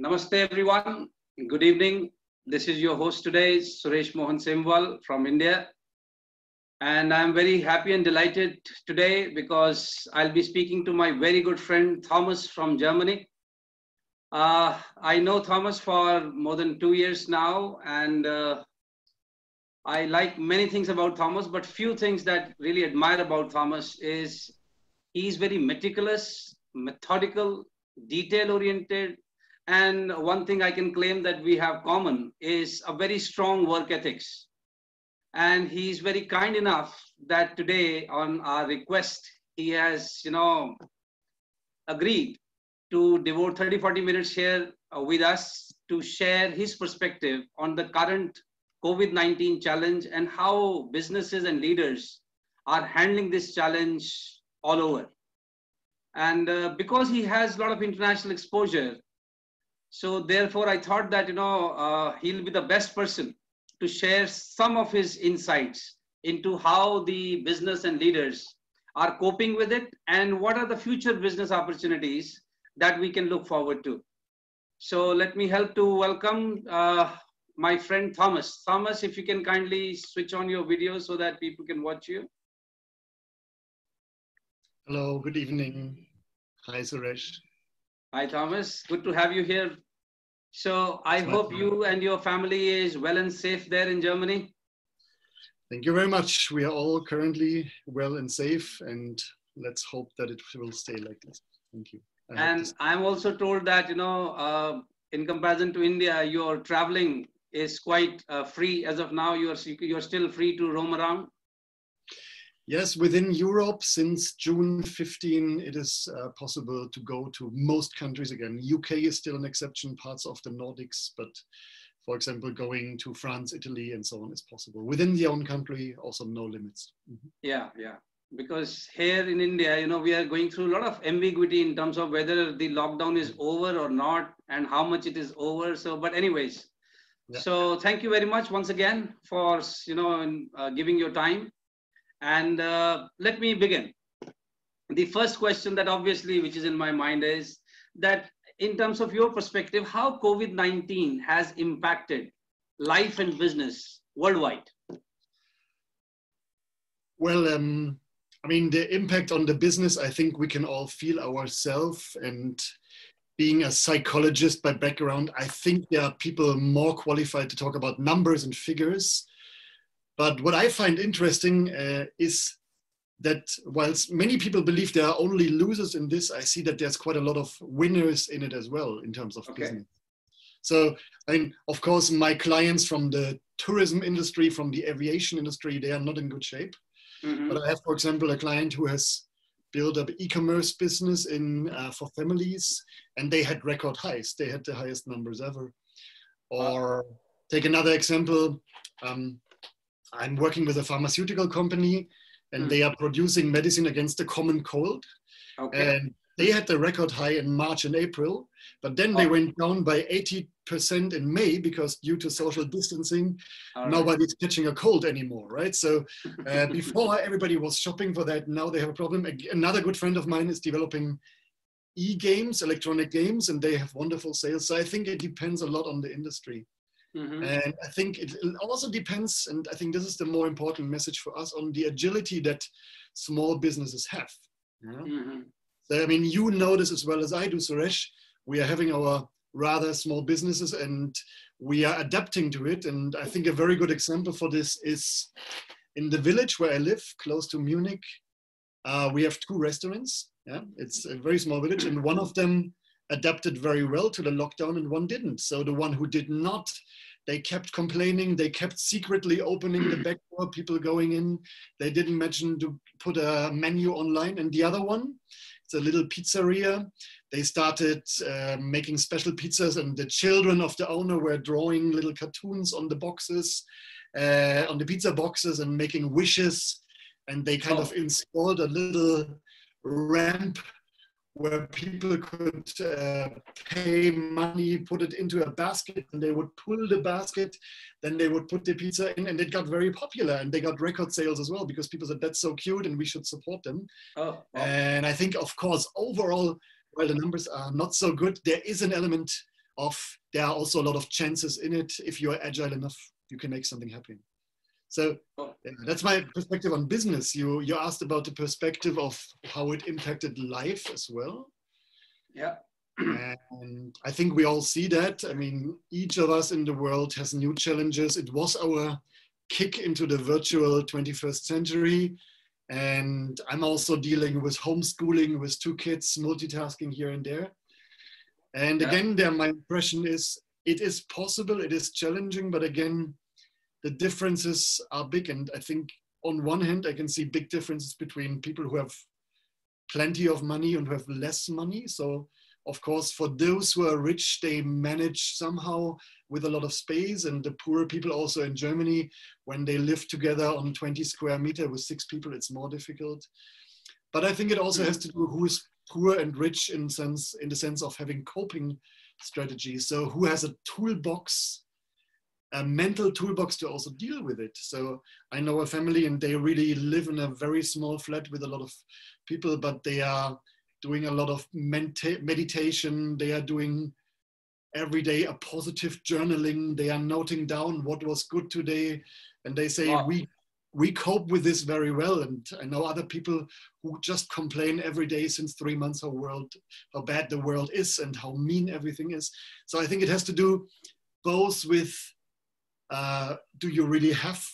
Namaste, everyone. Good evening. This is your host today, Suresh Mohan Semwal from India. And I'm very happy and delighted today because I'll be speaking to my very good friend Thomas from Germany. Uh, I know Thomas for more than two years now, and uh, I like many things about Thomas, but few things that really admire about Thomas is he's very meticulous, methodical, detail oriented, and one thing I can claim that we have common is a very strong work ethics. And he's very kind enough that today on our request, he has, you know, agreed to devote 30, 40 minutes here uh, with us to share his perspective on the current COVID-19 challenge and how businesses and leaders are handling this challenge all over. And uh, because he has a lot of international exposure, so therefore, I thought that you know uh, he'll be the best person to share some of his insights into how the business and leaders are coping with it and what are the future business opportunities that we can look forward to. So let me help to welcome uh, my friend Thomas. Thomas, if you can kindly switch on your video so that people can watch you. Hello, good evening. Hi, Suresh. Hi, Thomas. Good to have you here. So I hope you and your family is well and safe there in Germany. Thank you very much. We are all currently well and safe, and let's hope that it will stay like this. Thank you. I and I'm also told that, you know, uh, in comparison to India, your traveling is quite uh, free as of now. You're, you're still free to roam around. Yes, within Europe, since June 15, it is uh, possible to go to most countries again. UK is still an exception, parts of the Nordics, but for example, going to France, Italy, and so on is possible. Within the own country, also no limits. Mm -hmm. Yeah, yeah. Because here in India, you know, we are going through a lot of ambiguity in terms of whether the lockdown is over or not and how much it is over. So, but anyways, yeah. so thank you very much once again for, you know, uh, giving your time. And uh, let me begin. The first question that obviously, which is in my mind is that in terms of your perspective, how COVID-19 has impacted life and business worldwide? Well, um, I mean, the impact on the business, I think we can all feel ourselves. And being a psychologist by background, I think there are people more qualified to talk about numbers and figures but what I find interesting uh, is that whilst many people believe there are only losers in this, I see that there's quite a lot of winners in it as well in terms of okay. business. So, I mean, of course, my clients from the tourism industry, from the aviation industry, they are not in good shape. Mm-hmm. But I have, for example, a client who has built up e-commerce business in uh, for families, and they had record highs. They had the highest numbers ever. Or wow. take another example. Um, I'm working with a pharmaceutical company and mm. they are producing medicine against the common cold. Okay. And they had the record high in March and April, but then they oh. went down by 80% in May because due to social distancing, right. nobody's catching a cold anymore, right? So uh, before everybody was shopping for that, now they have a problem. Another good friend of mine is developing e-games, electronic games, and they have wonderful sales. So I think it depends a lot on the industry. Mm-hmm. And I think it also depends, and I think this is the more important message for us on the agility that small businesses have. Mm-hmm. So, I mean, you know this as well as I do, Suresh. We are having our rather small businesses and we are adapting to it. And I think a very good example for this is in the village where I live, close to Munich. Uh, we have two restaurants. Yeah, it's a very small village, and one of them adapted very well to the lockdown and one didn't. So the one who did not, they kept complaining. They kept secretly opening the back door, people going in. They didn't mention to put a menu online. And the other one, it's a little pizzeria. They started uh, making special pizzas, and the children of the owner were drawing little cartoons on the boxes, uh, on the pizza boxes, and making wishes. And they kind oh. of installed a little ramp where people could uh, pay money, put it into a basket, and they would pull the basket, then they would put the pizza in, and it got very popular, and they got record sales as well because people said that's so cute, and we should support them. Oh, wow. And I think, of course, overall, while the numbers are not so good, there is an element of there are also a lot of chances in it. If you're agile enough, you can make something happen. So oh. yeah, that's my perspective on business. You you asked about the perspective of how it impacted life as well. Yeah. and I think we all see that. I mean, each of us in the world has new challenges. It was our kick into the virtual 21st century. And I'm also dealing with homeschooling with two kids, multitasking here and there. And again, there my impression is it is possible, it is challenging, but again, the differences are big. And I think on one hand, I can see big differences between people who have plenty of money and who have less money. So of course, for those who are rich, they manage somehow with a lot of space. And the poor people also in Germany, when they live together on 20 square meter with six people, it's more difficult. But I think it also has to do who is poor and rich in sense in the sense of having coping strategies. So who has a toolbox, a mental toolbox to also deal with it. So I know a family and they really live in a very small flat with a lot of people, but they are doing a lot of meditation. They are doing every day a positive journaling. They are noting down what was good today, and they say wow. we we cope with this very well. And I know other people who just complain every day since three months how world how bad the world is and how mean everything is. So I think it has to do both with uh, do you really have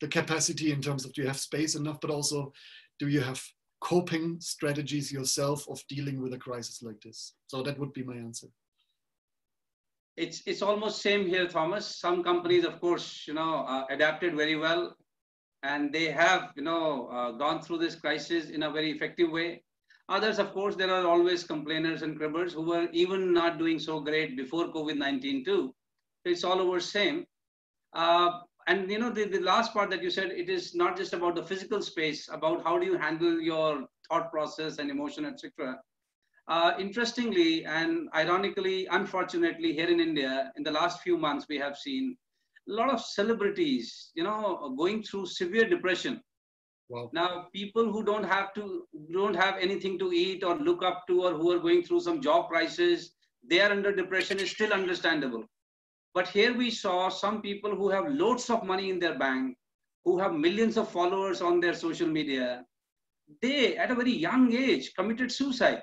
the capacity in terms of do you have space enough, but also do you have coping strategies yourself of dealing with a crisis like this? So that would be my answer. It's, it's almost same here, Thomas. Some companies, of course, you know, uh, adapted very well and they have, you know, uh, gone through this crisis in a very effective way. Others, of course, there are always complainers and cribbers who were even not doing so great before COVID-19 too. It's all over same. Uh, and you know the, the last part that you said it is not just about the physical space about how do you handle your thought process and emotion etc uh, interestingly and ironically unfortunately here in india in the last few months we have seen a lot of celebrities you know going through severe depression. Wow. now people who don't have to don't have anything to eat or look up to or who are going through some job crisis they are under depression is still understandable but here we saw some people who have loads of money in their bank, who have millions of followers on their social media. They, at a very young age, committed suicide.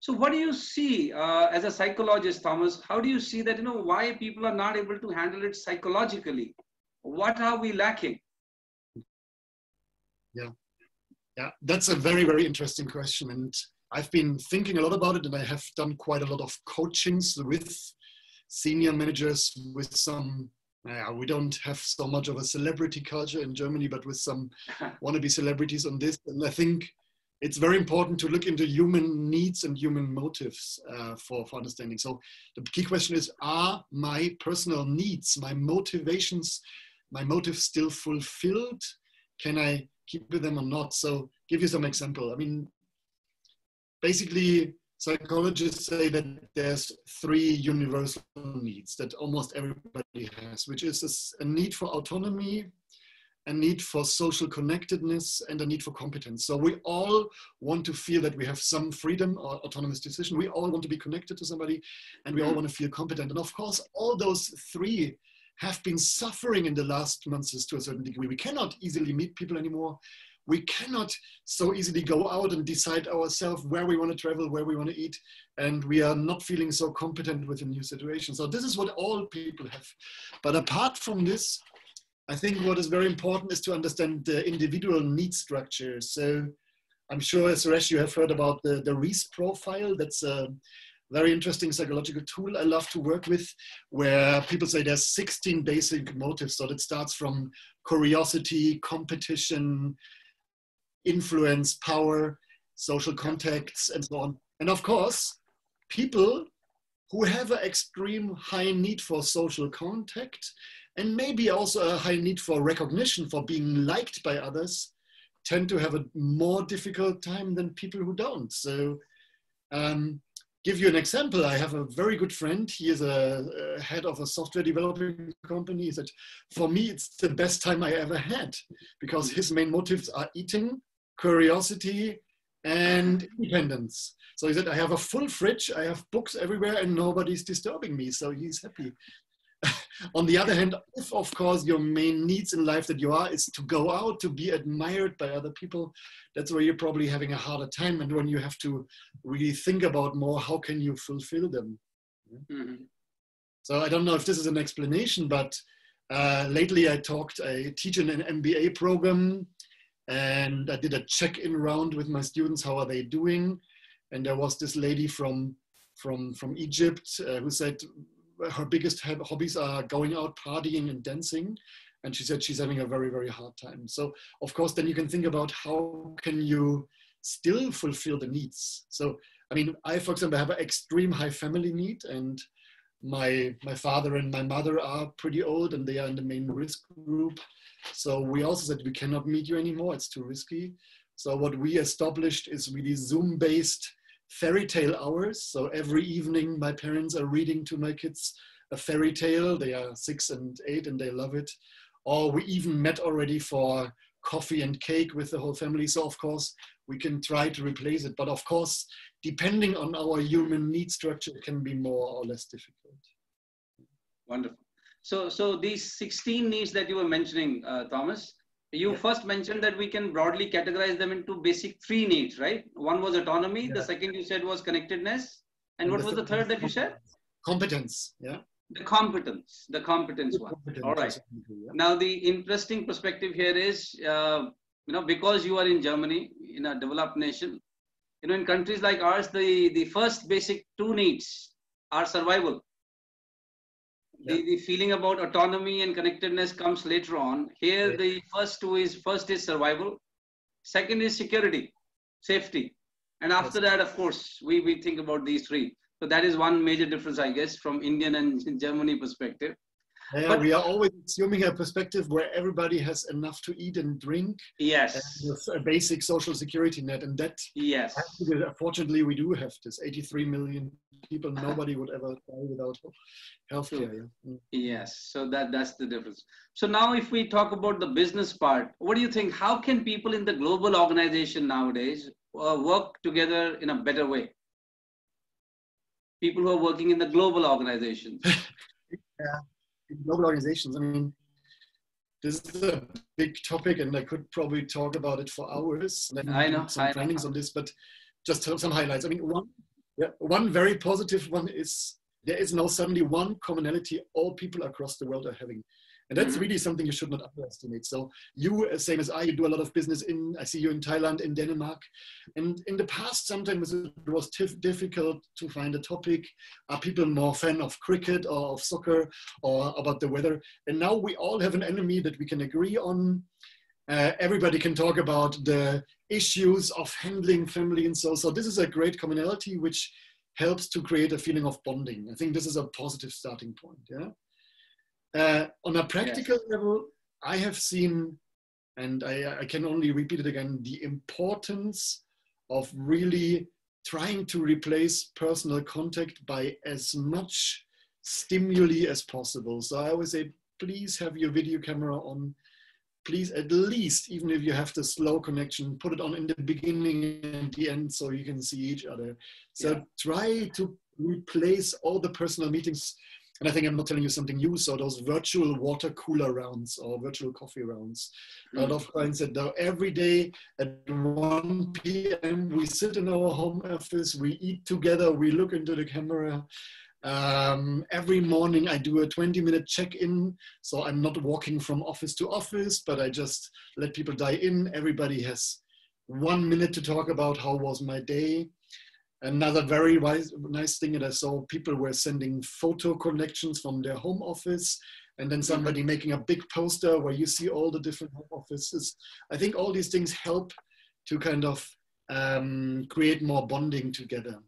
So what do you see uh, as a psychologist, Thomas? How do you see that, you know, why people are not able to handle it psychologically? What are we lacking? Yeah, yeah, that's a very, very interesting question. And I've been thinking a lot about it and I have done quite a lot of coachings with senior managers with some uh, we don't have so much of a celebrity culture in Germany, but with some wannabe celebrities on this. And I think it's very important to look into human needs and human motives uh, for, for understanding. So the key question is, are my personal needs, my motivations, my motives still fulfilled? Can I keep with them or not? So give you some example. I mean, basically psychologists say that there's three universal needs that almost everybody has, which is a need for autonomy, a need for social connectedness, and a need for competence. So we all want to feel that we have some freedom or autonomous decision. We all want to be connected to somebody, and we all want to feel competent. And of course, all those three have been suffering in the last months to a certain degree. We cannot easily meet people anymore we cannot so easily go out and decide ourselves where we want to travel, where we want to eat, and we are not feeling so competent with a new situation. So this is what all people have. But apart from this, I think what is very important is to understand the individual need structure. So I'm sure, Suresh, you have heard about the, the Reiss profile. That's a very interesting psychological tool I love to work with, where people say there's 16 basic motives. So that starts from curiosity, competition, influence, power, social contacts, and so on. And of course, people who have an extreme high need for social contact and maybe also a high need for recognition, for being liked by others, tend to have a more difficult time than people who don't. So, um, give you an example. I have a very good friend. He is a, a, head of a software developing company. He said, for me, it's the best time I ever had because his main motives are eating, curiosity and independence. So he said, I have a full fridge, I have books everywhere, and nobody's disturbing me. So he's happy. On the other hand, if of course your main needs in life that you are is to go out, to be admired by other people, that's where you're probably having a harder time. And when you have to really think about more, how can you fulfill them? Mm-hmm. So I don't know if this is an explanation, but uh, lately I talked, I teach in an MBA program and I did a check-in round with my students. How are they doing? And there was this lady from from from Egypt uh, who said her biggest hobbies are going out partying and dancing and she said she's having a very very hard time so of course then you can think about how can you still fulfill the needs so i mean i for example have an extreme high family need and my my father and my mother are pretty old and they are in the main risk group so we also said we cannot meet you anymore it's too risky so what we established is really zoom based fairy tale hours. So every evening, my parents are reading to my kids a fairy tale. They are six and eight and they love it. Or we even met already for coffee and cake with the whole family. So, of course, we can try to replace it. But of course, depending on our human need structure, it can be more or less difficult. Wonderful. So, so these 16 needs that you were mentioning, uh, Thomas, you yeah. first mentioned that we can broadly categorize them into basic three needs, right? One was autonomy. Yeah. The second you said was connectedness. And, and what was the third that you said? Competence. Yeah. The competence, the competence the one. Competence All right. Yeah. Now the interesting perspective here is, uh, you know, because you are in Germany, in a developed nation, you know, in countries like ours, the the first basic two needs are survival the, the feeling about autonomy and connectedness comes later on. Here, right. the first two is first is survival, second is security, safety, and after that, of course, we, we think about these three. So that is one major difference, I guess, from Indian and Germany perspective. Yeah, but, we are always assuming a perspective where everybody has enough to eat and drink. Yes. a basic social security net. And that, yes. Unfortunately, we do have this 83 million people. Nobody would ever die without healthcare. Yeah. Mm. Yes. So that, that's the difference. So now if we talk about the business part, what do you think? How can people in the global organization nowadays uh, work together in a better way? People who are working in the global organizations. yeah global organizations. I mean, this is a big topic, and I could probably talk about it for hours. I know some I trainings know. on this, but just some highlights. I mean, one, yeah, one very positive one is there is now suddenly one commonality all people across the world are having. And that's mm-hmm. really something you should not underestimate. So you, uh, same as I, you do a lot of business in, I see you in Thailand, in Denmark. And in the past, sometimes it was tif- difficult to find a topic. Are people more fan of cricket or of soccer or about the weather? And now we all have an enemy that we can agree on. Uh, everybody can talk about the issues of handling family and so. So this is a great commonality, which helps to create a feeling of bonding. I think this is a positive starting point. Yeah. Uh, on a practical yes. level, I have seen, and I, I can only repeat it again, the importance of really trying to replace personal contact by as much stimuli as possible. So I always say, please have your video camera on. Please, at least, even if you have the slow connection, put it on in the beginning and the end so you can see each other. So yeah. try to replace all the personal meetings and I think I'm not telling you something new. So those virtual water cooler rounds or virtual coffee rounds. Mm. A lot of clients said now every day at 1 p.m. we sit in our home office, we eat together, we look into the camera. Um, every morning I do a 20 minute check-in. So I'm not walking from office to office, but I just let people die in. Everybody has one minute to talk about how was my day. Another very wise, nice thing that I saw, people were sending photo connections from their home office and then somebody mm-hmm. making a big poster where you see all the different home offices. I think all these things help to kind of um, create more bonding together.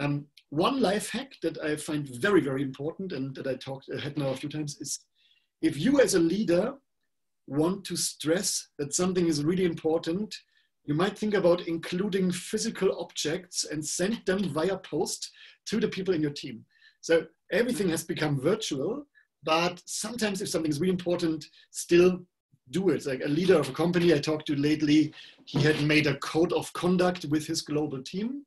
Um, one life hack that I find very, very important and that I talked I had now a few times is if you as a leader want to stress that something is really important, you might think about including physical objects and send them via post to the people in your team. So everything has become virtual, but sometimes if something is really important, still do it. Like a leader of a company I talked to lately, he had made a code of conduct with his global team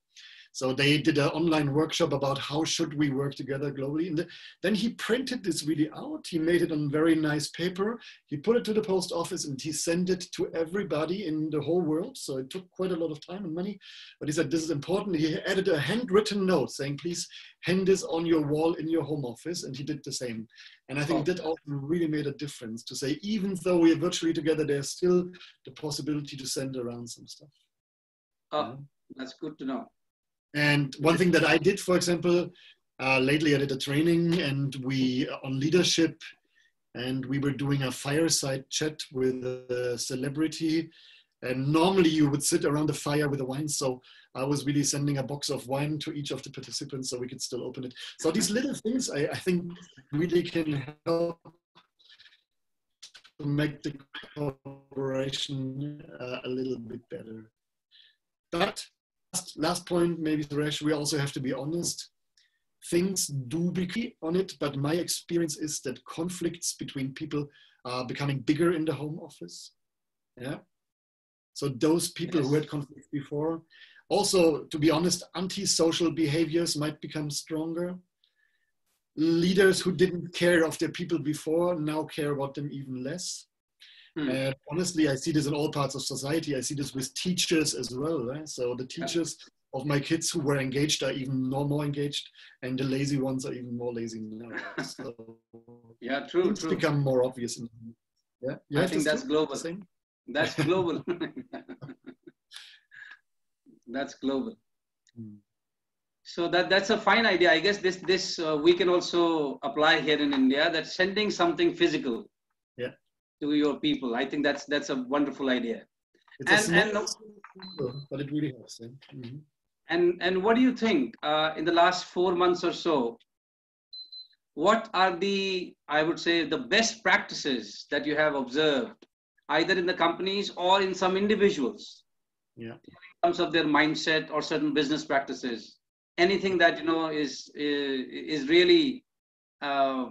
so they did an online workshop about how should we work together globally. And then he printed this really out. He made it on very nice paper. He put it to the post office and he sent it to everybody in the whole world. So it took quite a lot of time and money. But he said, this is important. He added a handwritten note saying, please hang this on your wall in your home office. And he did the same. And I think that also really made a difference to say, even though we are virtually together, there's still the possibility to send around some stuff. Oh, yeah. that's good to know. And one thing that I did, for example, uh, lately I did a training and we on leadership, and we were doing a fireside chat with a celebrity. And normally you would sit around the fire with a wine. So I was really sending a box of wine to each of the participants so we could still open it. So these little things I, I think really can help to make the collaboration uh, a little bit better. But last, point, maybe Suresh, we also have to be honest. Things do be on it, but my experience is that conflicts between people are becoming bigger in the home office. Yeah. So those people yes. who had conflicts before, also to be honest, antisocial behaviors might become stronger. Leaders who didn't care of their people before now care about them even less. Hmm. And honestly, I see this in all parts of society. I see this with teachers as well. Right? So the teachers yeah. of my kids who were engaged are even more, more engaged, and the lazy ones are even more lazy now. So yeah, true. It's become more obvious. yeah, you I think that's global. Thing? That's global. that's global. Hmm. So that that's a fine idea. I guess this this uh, we can also apply here in India. That sending something physical to your people. I think that's that's a wonderful idea. It's and, and but it really helps. Yeah? Mm-hmm. And and what do you think uh, in the last four months or so? What are the I would say the best practices that you have observed, either in the companies or in some individuals? Yeah. In terms of their mindset or certain business practices, anything that you know is is, is really uh,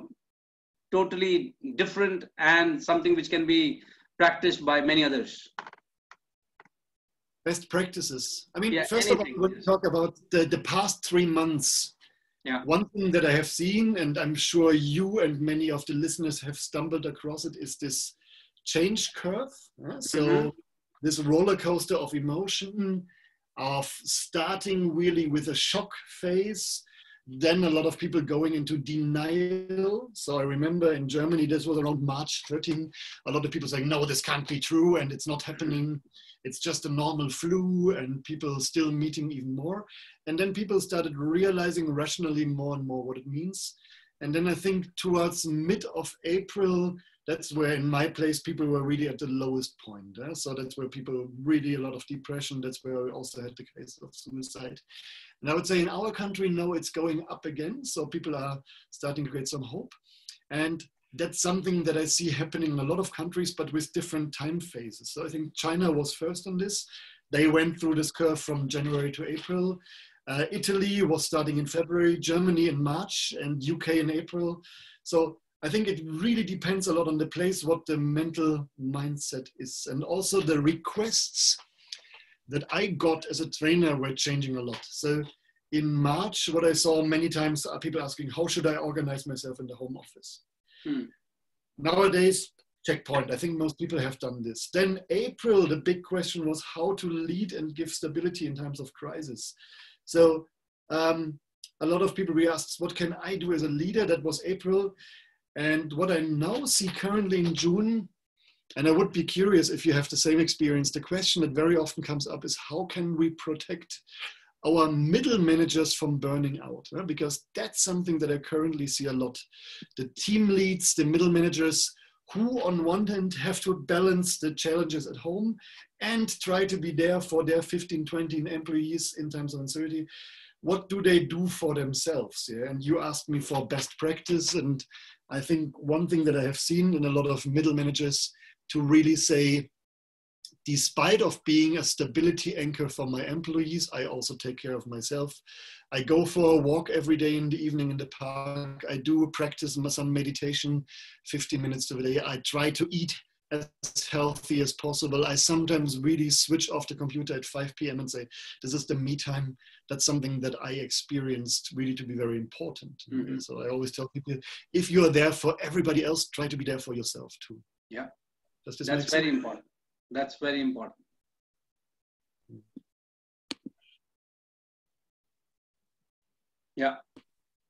totally different and something which can be practiced by many others? Best practices. I mean, yeah, first anything. of all, when we talk about the, the past three months, yeah. one thing that I have seen, and I'm sure you and many of the listeners have stumbled across it, is this change curve. So, mm-hmm. this roller coaster of emotion, of starting really with a shock phase then a lot of people going into denial. So I remember in Germany, this was around March 13, a lot of people saying, no, this can't be true and it's not happening. It's just a normal flu and people still meeting even more. And then people started realizing rationally more and more what it means. And then I think towards mid of April, that's where in my place people were really at the lowest point. Eh? So that's where people really a lot of depression. That's where we also had the case of suicide. And I would say in our country, no, it's going up again. So people are starting to create some hope. And that's something that I see happening in a lot of countries, but with different time phases. So I think China was first on this. They went through this curve from January to April. Uh, Italy was starting in February, Germany in March, and UK in April. So I think it really depends a lot on the place, what the mental mindset is, and also the requests that I got as a trainer were changing a lot. So in March, what I saw many times are people asking, how should I organize myself in the home office? Hmm. Nowadays, checkpoint. I think most people have done this. Then April, the big question was how to lead and give stability in times of crisis. So um, a lot of people we asked, what can I do as a leader? That was April. And what I now see currently in June, and I would be curious if you have the same experience. The question that very often comes up is how can we protect our middle managers from burning out? Because that's something that I currently see a lot. The team leads, the middle managers, who on one hand have to balance the challenges at home and try to be there for their 15, 20 employees in times of uncertainty. What do they do for themselves? Yeah? And you asked me for best practice. And I think one thing that I have seen in a lot of middle managers to really say, despite of being a stability anchor for my employees, I also take care of myself. I go for a walk every day in the evening in the park. I do practice some meditation, 15 minutes a day. I try to eat as healthy as possible. I sometimes really switch off the computer at 5 p.m. and say, this is the me time. That's something that I experienced really to be very important. Mm-hmm. So I always tell people, if you are there for everybody else, try to be there for yourself too. Yeah. That's very sense? important. That's very important. Yeah.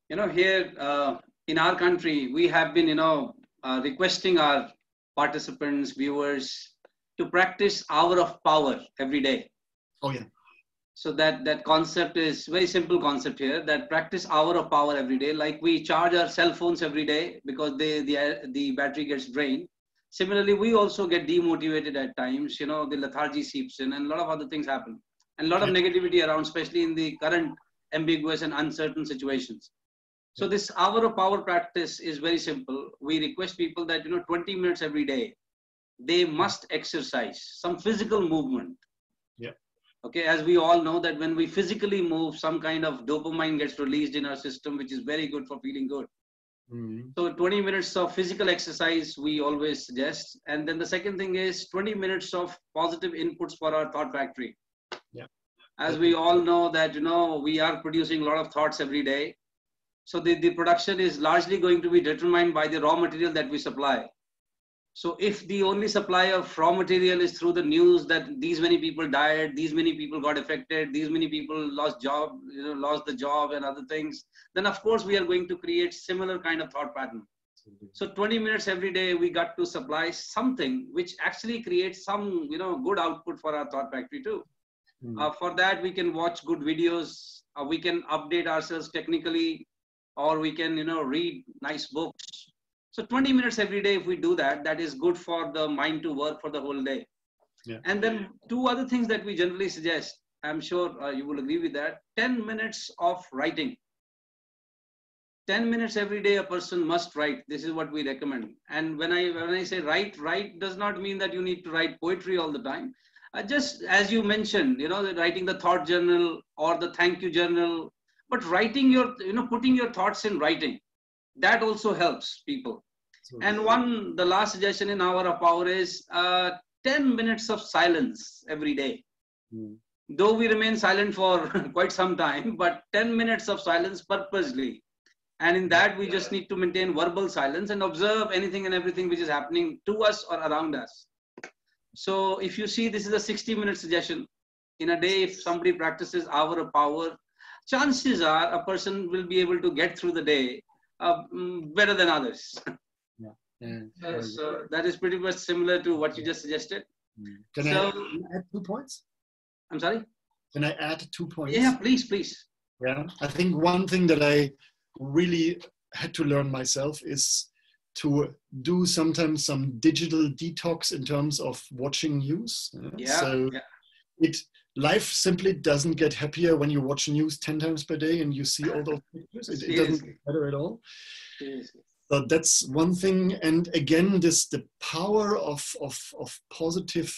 You know, here uh, in our country, we have been, you know, uh, requesting our participants, viewers, to practice hour of power every day. Oh yeah. So that that concept is very simple concept here. That practice hour of power every day, like we charge our cell phones every day because they the the battery gets drained. Similarly, we also get demotivated at times. You know, the lethargy seeps in, and a lot of other things happen, and a lot of negativity around, especially in the current ambiguous and uncertain situations. So this hour of power practice is very simple. We request people that, you know, 20 minutes every day, they must exercise some physical movement. Yeah. Okay, as we all know that when we physically move, some kind of dopamine gets released in our system, which is very good for feeling good. Mm-hmm. So 20 minutes of physical exercise we always suggest. And then the second thing is 20 minutes of positive inputs for our thought factory. Yeah. As we all know that, you know, we are producing a lot of thoughts every day so the, the production is largely going to be determined by the raw material that we supply. So if the only supply of raw material is through the news that these many people died, these many people got affected, these many people lost job, you know, lost the job and other things, then of course we are going to create similar kind of thought pattern. So 20 minutes every day, we got to supply something which actually creates some, you know, good output for our thought factory too. Mm. Uh, for that, we can watch good videos. Uh, we can update ourselves technically or we can you know read nice books. So 20 minutes every day if we do that that is good for the mind to work for the whole day. Yeah. and then two other things that we generally suggest i'm sure uh, you will agree with that 10 minutes of writing. 10 minutes every day a person must write. This is what we recommend. And when i when i say write write does not mean that you need to write poetry all the time. Uh, just as you mentioned you know writing the thought journal or the thank you journal but writing your you know putting your thoughts in writing that also helps people. And one the last suggestion in hour of power is uh, 10 minutes of silence every day. Mm. though we remain silent for quite some time but 10 minutes of silence purposely. And in that we just need to maintain verbal silence and observe anything and everything which is happening to us or around us. So if you see this is a 60 minute suggestion. In a day if somebody practices hour of power chances are a person will be able to get through the day uh, mm, better than others. Yeah. yeah. Uh, so that is pretty much similar to what you just suggested. Mm. Can so, I add two points? I'm sorry? Can I add two points? Yeah, please, please. Yeah, I think one thing that I really had to learn myself is to do sometimes some digital detox in terms of watching news. Yeah. So yeah. it life simply doesn't get happier when you watch news 10 times per day and you see all those pictures. It, it doesn't get better at all. So that's one thing. And again, this the power of, of, of positive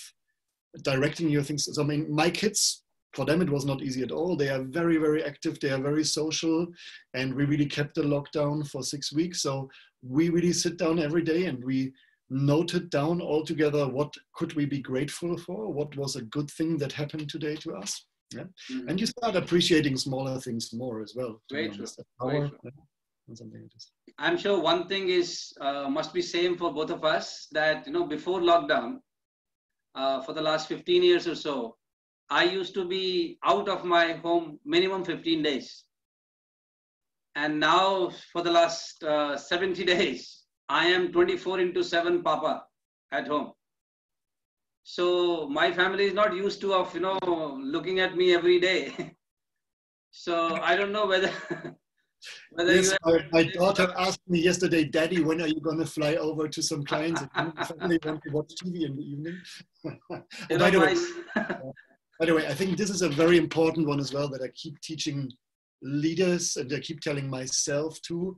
directing your things. So I mean, my kids, for them, it was not easy at all. They are very, very active. They are very social. And we really kept the lockdown for six weeks. So we really sit down every day and we noted down all together what could we be grateful for what was a good thing that happened today to us yeah mm-hmm. and you start appreciating smaller things more as well Very true. Power, Yeah, something like this. i'm sure one thing is uh, must be same for both of us that you know before lockdown uh, for the last 15 years or so i used to be out of my home minimum 15 days and now for the last uh, 70 days I am 24 into 7 papa at home. So my family is not used to of, you know, looking at me every day. so I don't know whether. whether yes, my, my daughter asked me yesterday, Daddy, when are you going to fly over to some clients? family want to watch TV in the evening. by, the way, by the way, I think this is a very important one as well that I keep teaching leaders and I keep telling myself too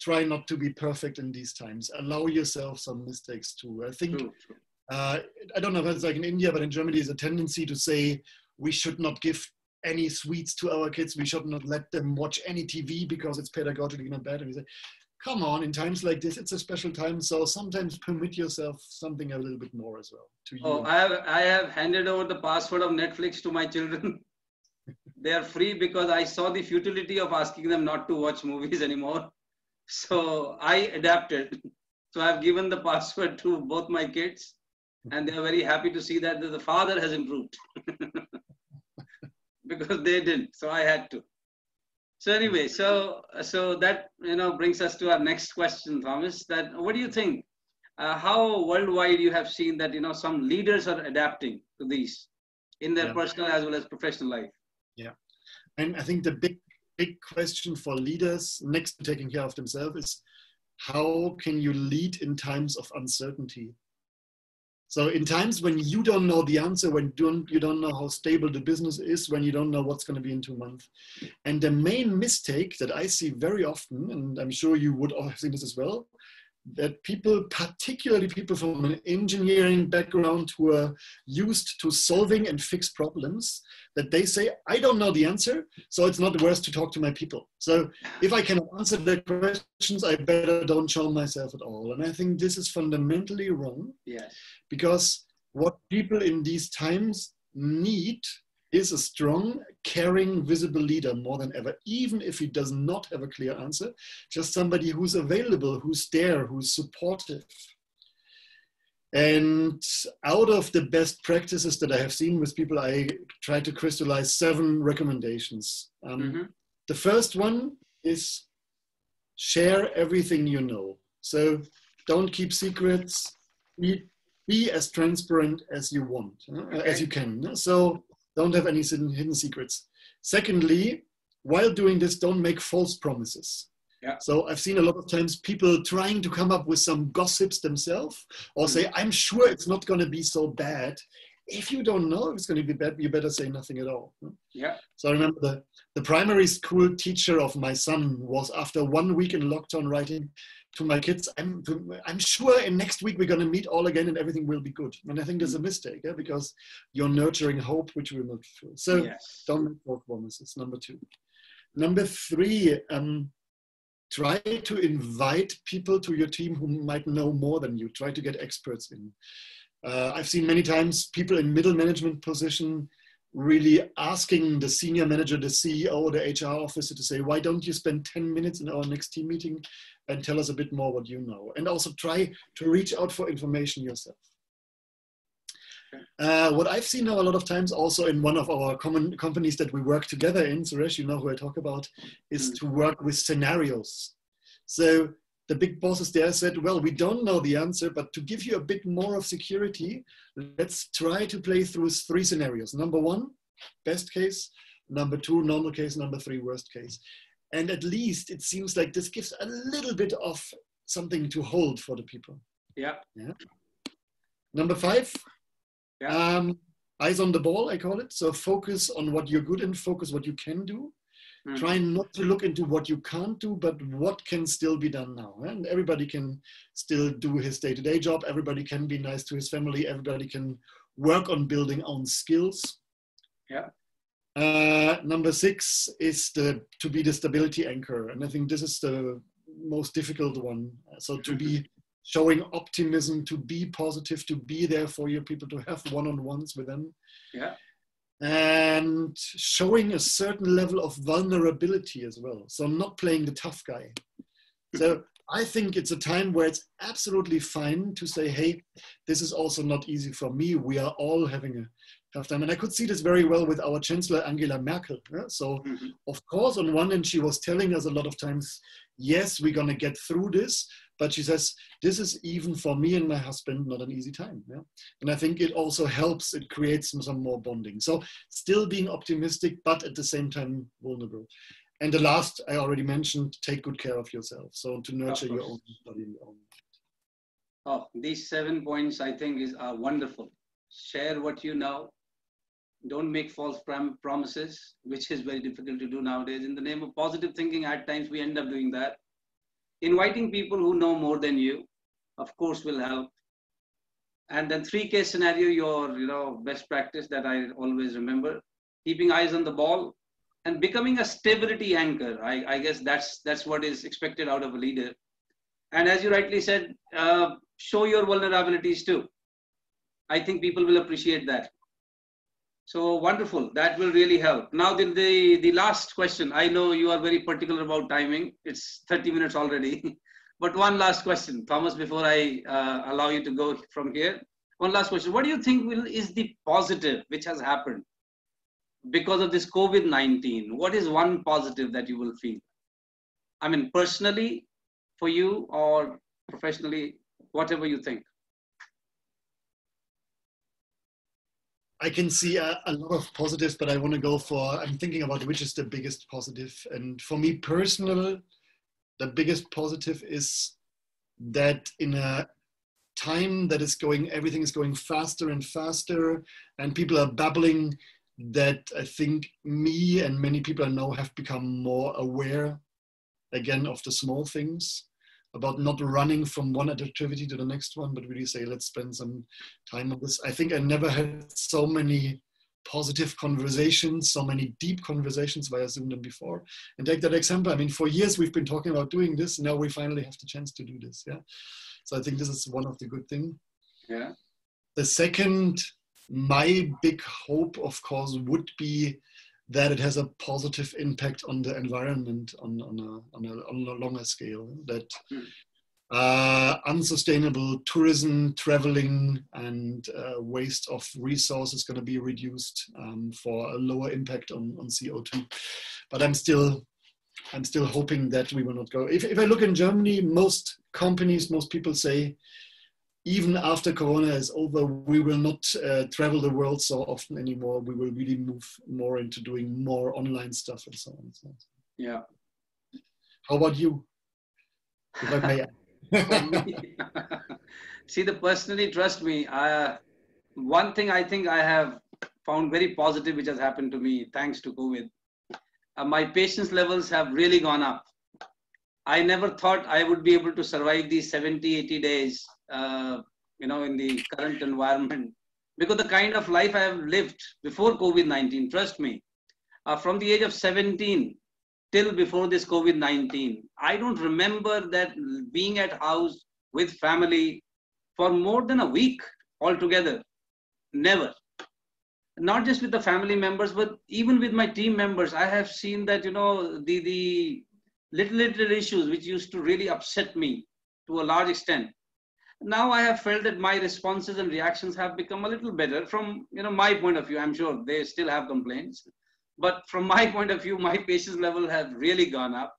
try not to be perfect in these times. Allow yourself some mistakes too. I think, true, true. Uh, I don't know if it's like in India, but in Germany, there's a tendency to say we should not give any sweets to our kids. We should not let them watch any TV because it's pedagogically not bad. And we say, come on, in times like this, it's a special time. So sometimes permit yourself something a little bit more as well. To you. Oh, I have I have handed over the password of Netflix to my children. they are free because I saw the futility of asking them not to watch movies anymore. So I adapted. So I've given the password to both my kids, and they're very happy to see that the father has improved because they didn't. So I had to. So anyway, so so that you know brings us to our next question, Thomas. That what do you think? Uh, how worldwide you have seen that you know some leaders are adapting to these in their yeah. personal as well as professional life? Yeah, and I think the big big question for leaders next to taking care of themselves is how can you lead in times of uncertainty? So in times when you don't know the answer, when you don't, you don't know how stable the business is, when you don't know what's going to be in two months. And the main mistake that I see very often, and I'm sure you would have seen this as well, that people, particularly people from an engineering background who are used to solving and fix problems, that they say, I don't know the answer, so it's not worth to talk to my people. So if I cannot answer the questions, I better don't show myself at all. And I think this is fundamentally wrong. Yes. Because what people in these times need is a strong, caring, visible leader more than ever, even if he does not have a clear answer, just somebody who's available, who's there, who's supportive. And out of the best practices that I have seen with people, I try to crystallize seven recommendations. Um, mm-hmm. The first one is share everything you know. So don't keep secrets. Be, be as transparent as you want, okay. as you can. So don't have any hidden secrets. Secondly, while doing this, don't make false promises. Yeah. So I've seen a lot of times people trying to come up with some gossips themselves or say, mm-hmm. I'm sure it's not going to be so bad. If you don't know if it's going to be bad, you better say nothing at all. Yeah. So I remember the, the primary school teacher of my son was after one week in lockdown writing, to my kids, I'm, I'm sure in next week we're going to meet all again and everything will be good. And I think there's a mistake yeah, because you're nurturing hope, which will not fulfill. So yes. don't make false promises. Number two. Number three, um, try to invite people to your team who might know more than you. Try to get experts in. Uh, I've seen many times people in middle management position really asking the senior manager, the CEO, the HR officer to say, why don't you spend 10 minutes in our next team meeting and tell us a bit more what you know? And also try to reach out for information yourself. Uh, what I've seen now a lot of times also in one of our common companies that we work together in, Suresh, you know who I talk about, is mm. to work with scenarios. So the big bosses there said, well, we don't know the answer, but to give you a bit more of security, let's try to play through three scenarios. Number one, best case. Number two, normal case. Number three, worst case. And at least it seems like this gives a little bit of something to hold for the people. Yeah. Yeah. Number five, yeah. Um, eyes on the ball, I call it. So focus on what you're good in, focus what you can do. Mm. Try not to look into what you can't do, but what can still be done now. And everybody can still do his day to day job. Everybody can be nice to his family. Everybody can work on building own skills. Yeah. Uh, number six is the to be the stability anchor, and I think this is the most difficult one. So to be showing optimism, to be positive, to be there for your people, to have one-on-ones with them. Yeah and showing a certain level of vulnerability as well. So not playing the tough guy. So I think it's a time where it's absolutely fine to say, hey, this is also not easy for me. We are all having a tough time. And I could see this very well with our Chancellor Angela Merkel. Yeah? So, mm-hmm. of course, on one hand, she was telling us a lot of times, yes, we're going to get through this. But she says, this is even for me and my husband not an easy time. Yeah? And I think it also helps, it creates some, some more bonding. So still being optimistic, but at the same time vulnerable. And the last I already mentioned, take good care of yourself. So to nurture your own body and your own Oh, these seven points I think is are wonderful. Share what you know. Don't make false prom- promises, which is very difficult to do nowadays. In the name of positive thinking, at times we end up doing that inviting people who know more than you, of course, will help. And then three case scenario, your you know best practice that I always remember, keeping eyes on the ball and becoming a stability anchor. I, I guess that's that's what is expected out of a leader. And as you rightly said, uh, show your vulnerabilities too. I think people will appreciate that. So wonderful. That will really help. Now, the, the, the last question. I know you are very particular about timing. It's 30 minutes already. but one last question, Thomas, before I uh, allow you to go from here. One last question. What do you think will, is the positive which has happened because of this COVID 19? What is one positive that you will feel? I mean, personally, for you, or professionally, whatever you think. I can see a, a, lot of positives, but I want to go for, I'm thinking about which is the biggest positive. And for me personal, the biggest positive is that in a time that is going, everything is going faster and faster, and people are babbling that I think me and many people I know have become more aware again of the small things about not running from one activity to the next one, but really say, let's spend some time on this. I think I never had so many positive conversations, so many deep conversations via Zoom than before. And take that example. I mean, for years we've been talking about doing this. Now we finally have the chance to do this. Yeah. So I think this is one of the good things. Yeah. The second, my big hope, of course, would be that it has a positive impact on the environment on, on, a, on, a, on a longer scale. That hmm. uh, unsustainable tourism, traveling, and uh, waste of resources going to be reduced um, for a lower impact on, on CO2. But I'm still I'm still hoping that we will not go. If, if I look in Germany, most companies, most people say even after Corona is over, we will not uh, travel the world so often anymore. We will really move more into doing more online stuff and so on. So. Yeah. How about you? If I may. See, the personally, trust me. Uh, one thing I think I have found very positive, which has happened to me thanks to COVID. Uh, my patience levels have really gone up. I never thought I would be able to survive these 70, 80 days uh, you know, in the current environment. Because the kind of life I have lived before COVID-19, trust me, uh, from the age of 17 till before this COVID-19, I don't remember that being at house with family for more than a week altogether. Never. Not just with the family members, but even with my team members, I have seen that, you know, the, the little, little issues which used to really upset me to a large extent now i have felt that my responses and reactions have become a little better from you know my point of view. I'm sure they still have complaints. But from my point of view my patience level has really gone up.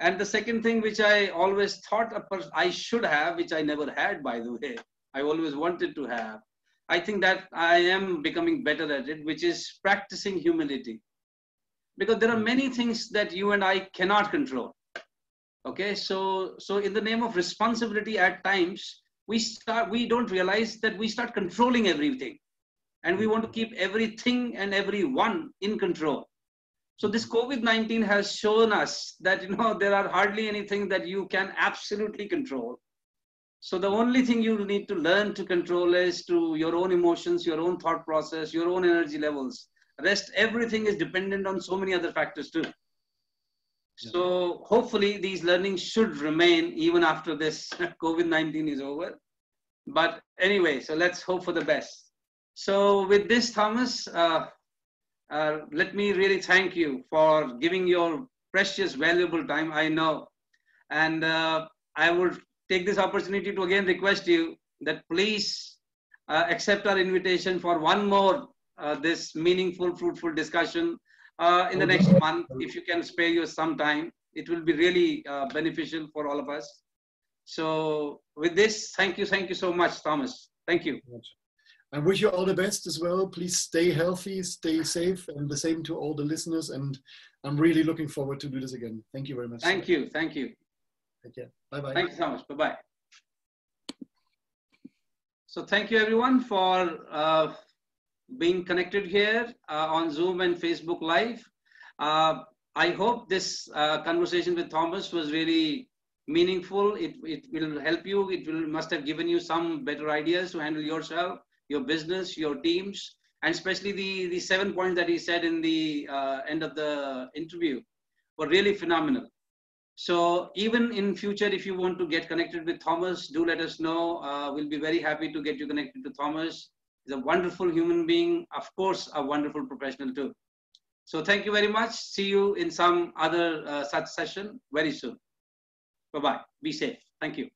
And the second thing which i always thought i should have which i never had by the way i always wanted to have i think that i am becoming better at it which is practicing humility. Because there are hmm. many things that you and i cannot control okay so so in the name of responsibility at times we start we don't realize that we start controlling everything. And we want to keep everything and everyone in control. So this covid-19 has shown us that you know there are hardly anything that you can absolutely control. So the only thing you need to learn to control is to your own emotions your own thought process your own energy levels. Rest everything is dependent on so many other factors too so hopefully these learnings should remain even after this COVID-19 is over. But anyway, so let's hope for the best. So with this, Thomas, uh, uh, let me really thank you for giving your precious, valuable time, I know. And uh, I would take this opportunity to again request you that please uh, accept our invitation for one more uh, this meaningful, fruitful discussion uh, in the next month, if you can spare you some time, it will be really uh, beneficial for all of us. So with this, thank you, thank you so much, Thomas. Thank you. I wish you all the best as well. Please stay healthy, stay safe, and the same to all the listeners. And I'm really looking forward to do this again. Thank you very much. Thank you. Thank you. Take care. Bye bye. Thank you so much. Bye bye. So thank you everyone for uh, being connected here uh, on Zoom and Facebook Live. Uh, I hope this uh, conversation with Thomas was really meaningful. It, it will help you. It will must have given you some better ideas to handle yourself, your business, your teams, and especially the, the seven points that he said in the uh, end of the interview were really phenomenal. So even in future, if you want to get connected with Thomas, do let us know. Uh, we'll be very happy to get you connected to Thomas. A wonderful human being, of course, a wonderful professional too. So thank you very much. See you in some other uh, such session very soon. Bye-bye. Be safe. Thank you.